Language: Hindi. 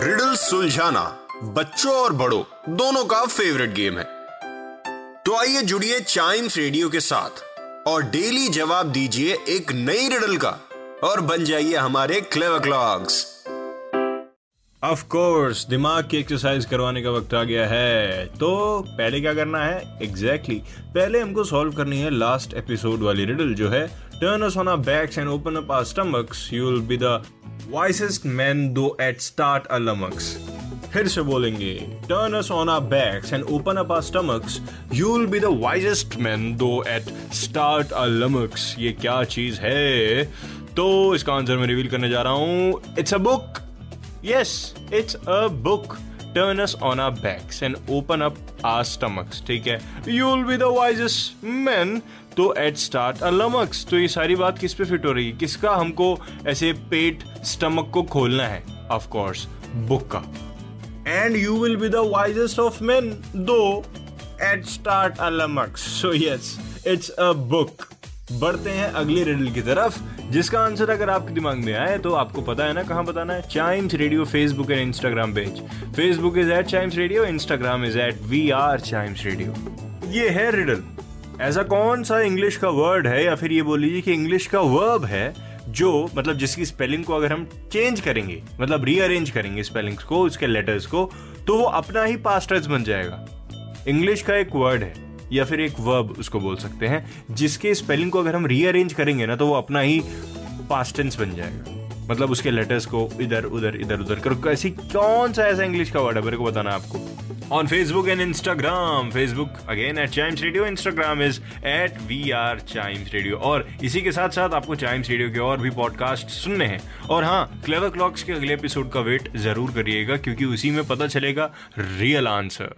Riddle सुलझाना बच्चों और बड़ों दोनों का फेवरेट गेम है। तो आइए जुड़िए चाइम्स रेडियो के साथ और डेली जवाब दीजिए एक नई रिडल का और बन जाइए हमारे क्लेवर क्लॉक्स ऑफ़ कोर्स दिमाग की एक्सरसाइज करवाने का वक्त आ गया है। तो पहले क्या करना है? एग्जैक्टली exactly, पहले हमको सॉल्व करनी है लास्ट एपिसोड वाली रिडल जो है। Turn us on our backs and open up our stomachs you will be the wisest man though at start a lummox फिर से बोलेंगे turn us on our backs and open up our stomachs you will be the wisest man though at start a lummox ये क्या चीज़ है? तो इसका आंसर मैं रिवील करने जा रहा हूँ। It's a book Yes, it's a book. Turn us on our backs and open up our stomachs. ठीक है? You'll be the wisest men तो एट स्टार्ट a lummox. तो ये सारी बात किस पे फिट हो रही है? किसका हमको ऐसे पेट स्टमक को खोलना है? ऑफ़ कोर्स बुक का। And you will be the wisest of men though at start a lummox. So yes, it's a book. बढ़ते हैं अगली रिडल की तरफ़ जिसका आंसर अगर आपके दिमाग में आए तो आपको पता है ना कहाँ बताना है? Chimes radio Facebook and Instagram page Facebook is at Chimes radio Instagram is at we are Chimes radio ये है रिडल ऐसा कौन सा इंग्लिश का वर्ड है या फिर ये बोल लीजिए कि इंग्लिश का वर्ब है जो मतलब जिसकी स्पेलिंग को अगर हम चेंज करेंगे मतलब रीअरेंज करेंगे स्पेलिंग्स को, उसके लेटर्स को तो वो अपना ही पास्ट टेंस बन जाएगा। इंग्लिश का एक वर्ड है, या फिर एक वर्ब उसको बोल सकते हैं, जिसके स्पेलिंग को अगर हम रीअरेंज करेंगे ना तो वो अपना ही पास्ट टेंस बन जाएगा। मतलब उसके लेटर्स को इधर, उधर इधर, उधर करो। ऐसी कौन सा ऐसा इंग्लिश का वर्ड है? मेरे को बताना आपको। On Facebook and Instagram Facebook again at Chimes radio Instagram is at we are Chimes radio और इसी के साथ साथ आपको चाइम्स रेडियो के और भी पॉडकास्ट सुनने हैं। और हाँ क्लेवर क्लॉक्स के अगले एपिसोड का वेट ज़रूर करिएगा, क्योंकि उसी में पता चलेगा रियल आंसर